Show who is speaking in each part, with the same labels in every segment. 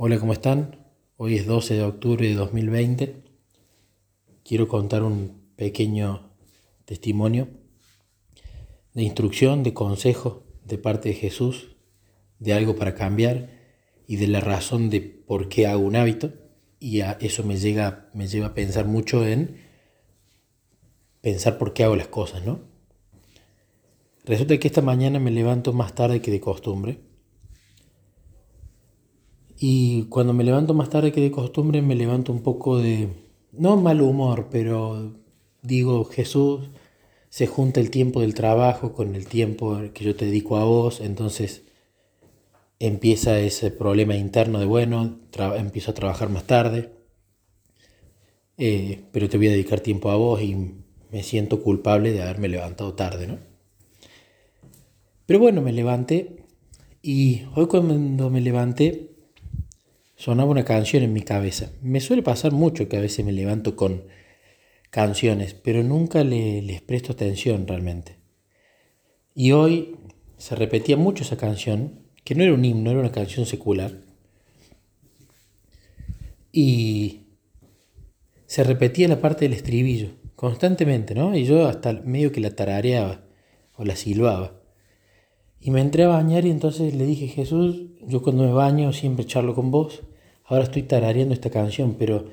Speaker 1: Hola, ¿cómo están? Hoy es 12 de octubre de 2020. Quiero contar un pequeño testimonio de instrucción, de consejo de parte de Jesús, de algo para cambiar y de la razón de por qué hago un hábito. Y a eso me, llega, me lleva a pensar mucho en pensar por qué hago las cosas, ¿no? Resulta que esta mañana me levanto más tarde que de costumbre y cuando me levanto más tarde que de costumbre, me levanto un poco de, no mal humor, pero digo, Jesús, se junta el tiempo del trabajo con el tiempo que yo te dedico a vos, entonces empieza ese problema interno de, bueno, empiezo a trabajar más tarde, eh, pero te voy a dedicar tiempo a vos y me siento culpable de haberme levantado tarde, ¿no? Pero bueno, me levanté y hoy cuando me levanté sonaba una canción en mi cabeza. Me suele pasar mucho que a veces me levanto con canciones, pero nunca le, les presto atención realmente. Y hoy se repetía mucho esa canción, que no era un himno, era una canción secular. Y se repetía la parte del estribillo, constantemente, ¿no? Y yo hasta medio que la tarareaba o la silbaba. Y me entré a bañar y entonces le dije, Jesús, yo cuando me baño siempre charlo con vos ahora estoy tarareando esta canción, pero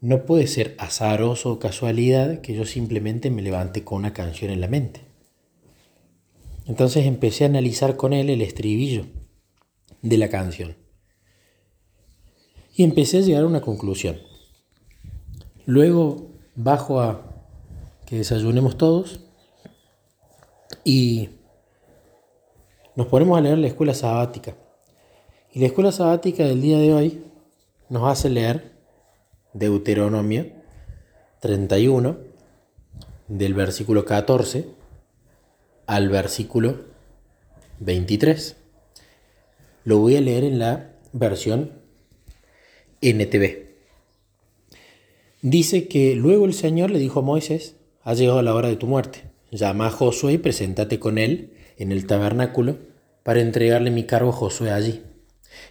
Speaker 1: no puede ser azaroso o casualidad que yo simplemente me levante con una canción en la mente. Entonces empecé a analizar con él el estribillo de la canción. Y empecé a llegar a una conclusión. Luego bajo a que desayunemos todos y nos ponemos a leer la escuela sabática. Y la escuela sabática del día de hoy nos hace leer Deuteronomio 31, del versículo 14 al versículo 23. Lo voy a leer en la versión NTV. Dice que luego el Señor le dijo a Moisés, ha llegado la hora de tu muerte. Llama a Josué y preséntate con él en el tabernáculo para entregarle mi cargo a Josué allí.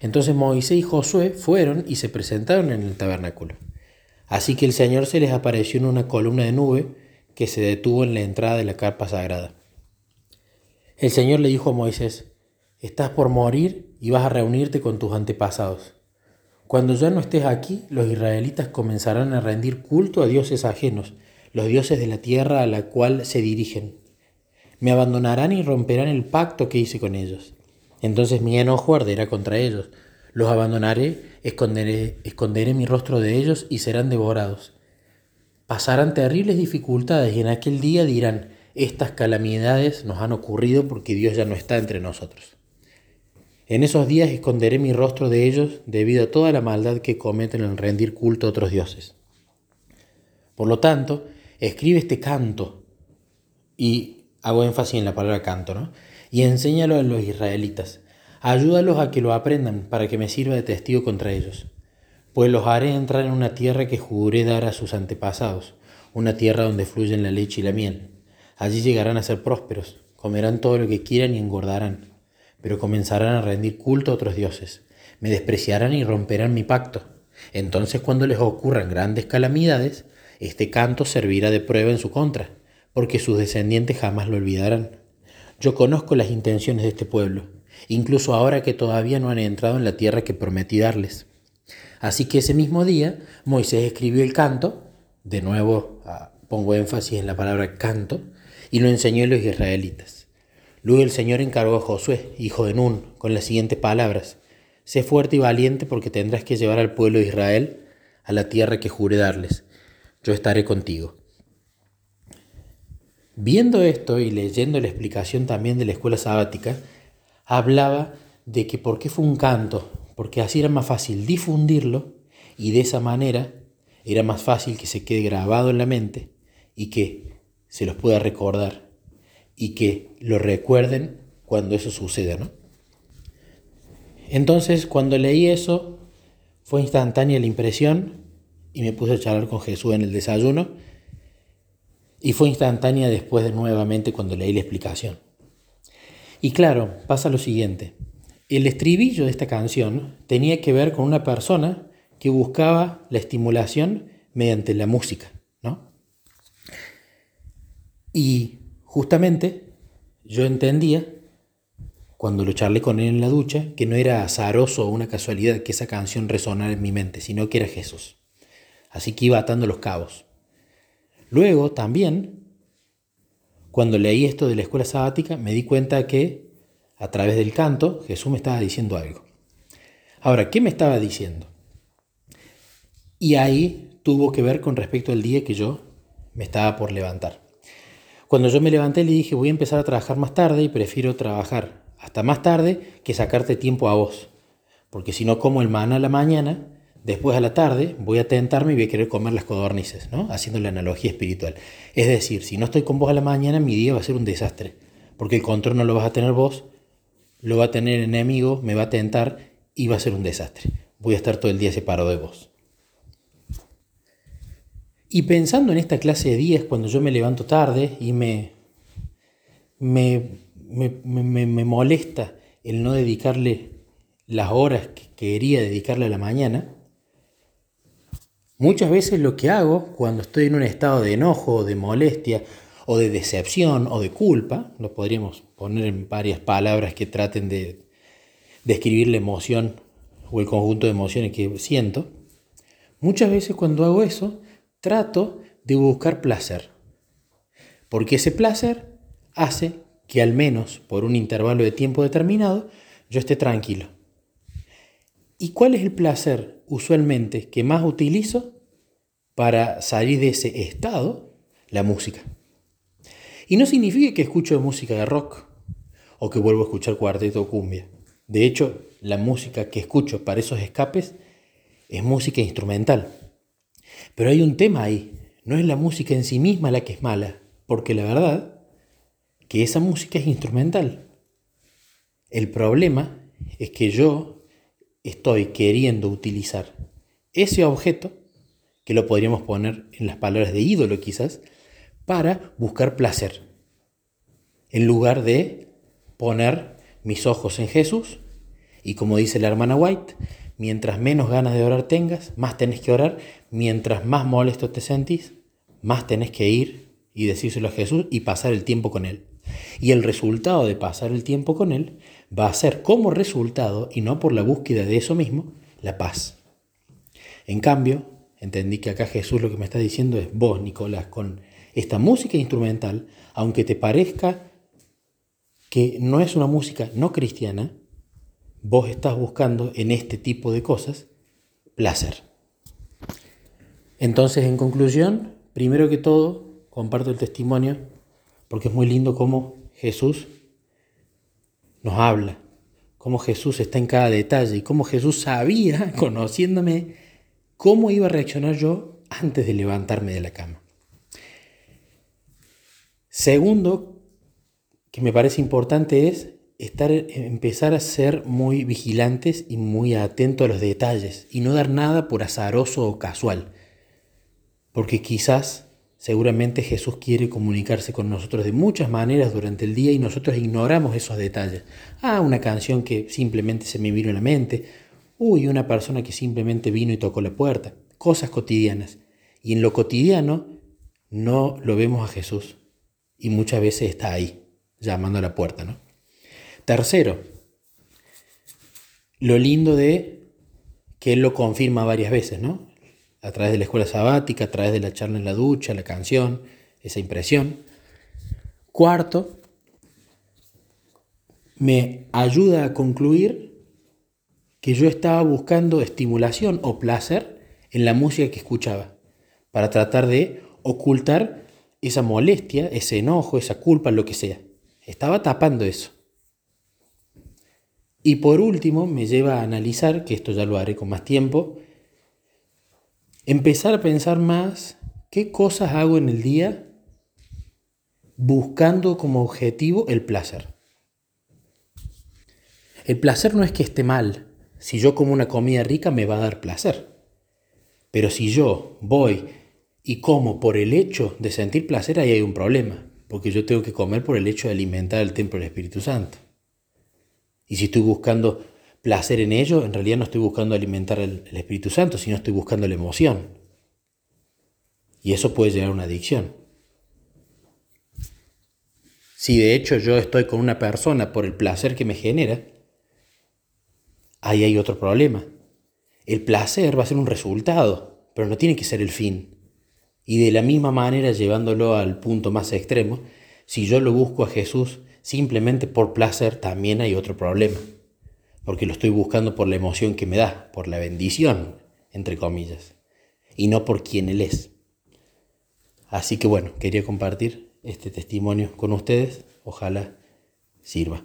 Speaker 1: Entonces Moisés y Josué fueron y se presentaron en el tabernáculo. Así que el Señor se les apareció en una columna de nube que se detuvo en la entrada de la carpa sagrada. El Señor le dijo a Moisés, estás por morir y vas a reunirte con tus antepasados. Cuando ya no estés aquí, los israelitas comenzarán a rendir culto a dioses ajenos, los dioses de la tierra a la cual se dirigen. Me abandonarán y romperán el pacto que hice con ellos. Entonces mi enojo arderá contra ellos. Los abandonaré, esconderé, esconderé mi rostro de ellos y serán devorados. Pasarán terribles dificultades y en aquel día dirán, estas calamidades nos han ocurrido porque Dios ya no está entre nosotros. En esos días esconderé mi rostro de ellos debido a toda la maldad que cometen en rendir culto a otros dioses. Por lo tanto, escribe este canto, y hago énfasis en la palabra canto, ¿no? Y enséñalo a los israelitas. Ayúdalos a que lo aprendan para que me sirva de testigo contra ellos. Pues los haré entrar en una tierra que juré dar a sus antepasados, una tierra donde fluyen la leche y la miel. Allí llegarán a ser prósperos, comerán todo lo que quieran y engordarán, pero comenzarán a rendir culto a otros dioses. Me despreciarán y romperán mi pacto. Entonces cuando les ocurran grandes calamidades, este canto servirá de prueba en su contra, porque sus descendientes jamás lo olvidarán. Yo conozco las intenciones de este pueblo, incluso ahora que todavía no han entrado en la tierra que prometí darles. Así que ese mismo día Moisés escribió el canto, de nuevo ah, pongo énfasis en la palabra canto, y lo enseñó a los israelitas. Luego el Señor encargó a Josué, hijo de Nun, con las siguientes palabras, Sé fuerte y valiente porque tendrás que llevar al pueblo de Israel a la tierra que juré darles. Yo estaré contigo. Viendo esto y leyendo la explicación también de la escuela sabática, hablaba de que por qué fue un canto, porque así era más fácil difundirlo y de esa manera era más fácil que se quede grabado en la mente y que se los pueda recordar y que lo recuerden cuando eso suceda, ¿no? Entonces, cuando leí eso, fue instantánea la impresión y me puse a charlar con Jesús en el desayuno y fue instantánea después de nuevamente cuando leí la explicación. Y claro, pasa lo siguiente. El estribillo de esta canción tenía que ver con una persona que buscaba la estimulación mediante la música, ¿no? Y justamente yo entendía, cuando lo charlé con él en la ducha, que no era azaroso o una casualidad que esa canción resonara en mi mente, sino que era Jesús. Así que iba atando los cabos. Luego también, cuando leí esto de la escuela sabática, me di cuenta que a través del canto Jesús me estaba diciendo algo. Ahora, ¿qué me estaba diciendo? Y ahí tuvo que ver con respecto al día que yo me estaba por levantar. Cuando yo me levanté le dije, voy a empezar a trabajar más tarde y prefiero trabajar hasta más tarde que sacarte tiempo a vos. Porque si no como el maná a la mañana, después a la tarde voy a tentarme y voy a querer comer las codornices, ¿no? Haciendo la analogía espiritual. Es decir, si no estoy con vos a la mañana, mi día va a ser un desastre. Porque el control no lo vas a tener vos, lo va a tener el enemigo, me va a tentar y va a ser un desastre. Voy a estar todo el día separado de vos. Y pensando en esta clase de días, cuando yo me levanto tarde y me, me, me, molesta el no dedicarle las horas que quería dedicarle a la mañana, muchas veces lo que hago cuando estoy en un estado de enojo, de molestia o de decepción o de culpa, lo podríamos poner en varias palabras que traten de describir la emoción o el conjunto de emociones que siento, muchas veces cuando hago eso, trato de buscar placer. Porque ese placer hace que al menos por un intervalo de tiempo determinado yo esté tranquilo. ¿Y cuál es el placer usualmente que más utilizo para salir de ese estado? La música. Y no significa que escucho música de rock o que vuelvo a escuchar cuarteto o cumbia. De hecho, la música que escucho para esos escapes es música instrumental. Pero hay un tema ahí. No es la música en sí misma la que es mala, porque la verdad que esa música es instrumental. El problema es que yo estoy queriendo utilizar ese objeto, que lo podríamos poner en las palabras de ídolo quizás, para buscar placer, en lugar de poner mis ojos en Jesús y como dice la hermana White, mientras menos ganas de orar tengas, más tenés que orar, mientras más molesto te sentís, más tenés que ir y decírselo a Jesús y pasar el tiempo con Él. Y el resultado de pasar el tiempo con Él va a ser como resultado, y no por la búsqueda de eso mismo, la paz. En cambio, entendí que acá Jesús lo que me está diciendo es, vos, Nicolás, con esta música instrumental, aunque te parezca que no es una música no cristiana, vos estás buscando en este tipo de cosas placer. Entonces, en conclusión, primero que todo, comparto el testimonio porque es muy lindo cómo Jesús nos habla, cómo Jesús está en cada detalle y cómo Jesús sabía, conociéndome, cómo iba a reaccionar yo antes de levantarme de la cama. Segundo, que me parece importante es estar, empezar a ser muy vigilantes y muy atentos a los detalles y no dar nada por azaroso o casual. Porque quizás, seguramente Jesús quiere comunicarse con nosotros de muchas maneras durante el día y nosotros ignoramos esos detalles. Ah, una canción que simplemente se me vino a la mente. Uy, una persona que simplemente vino y tocó la puerta. Cosas cotidianas. Y en lo cotidiano no lo vemos a Jesús y muchas veces está ahí, llamando a la puerta. ¿no? Tercero, lo lindo de que Él lo confirma varias veces, ¿no? A través de la escuela sabática, a través de la charla en la ducha, la canción, esa impresión. Cuarto, me ayuda a concluir que yo estaba buscando estimulación o placer en la música que escuchaba, para tratar de ocultar esa molestia, ese enojo, esa culpa, lo que sea. Estaba tapando eso. Y por último, me lleva a analizar, que esto ya lo haré con más tiempo, empezar a pensar más qué cosas hago en el día buscando como objetivo el placer. El placer no es que esté mal. Si yo como una comida rica me va a dar placer. Pero si yo voy y como por el hecho de sentir placer, ahí hay un problema, porque yo tengo que comer por el hecho de alimentar el templo del Espíritu Santo. Y si estoy buscando placer en ello, en realidad no estoy buscando alimentar el, el Espíritu Santo, sino estoy buscando la emoción. Y eso puede llegar a una adicción. Si de hecho yo estoy con una persona por el placer que me genera, ahí hay otro problema. El placer va a ser un resultado, pero no tiene que ser el fin. Y de la misma manera, llevándolo al punto más extremo, si yo lo busco a Jesús simplemente por placer, también hay otro problema. Porque lo estoy buscando por la emoción que me da, por la bendición, entre comillas, y no por quien Él es. Así que bueno, quería compartir este testimonio con ustedes. Ojalá sirva.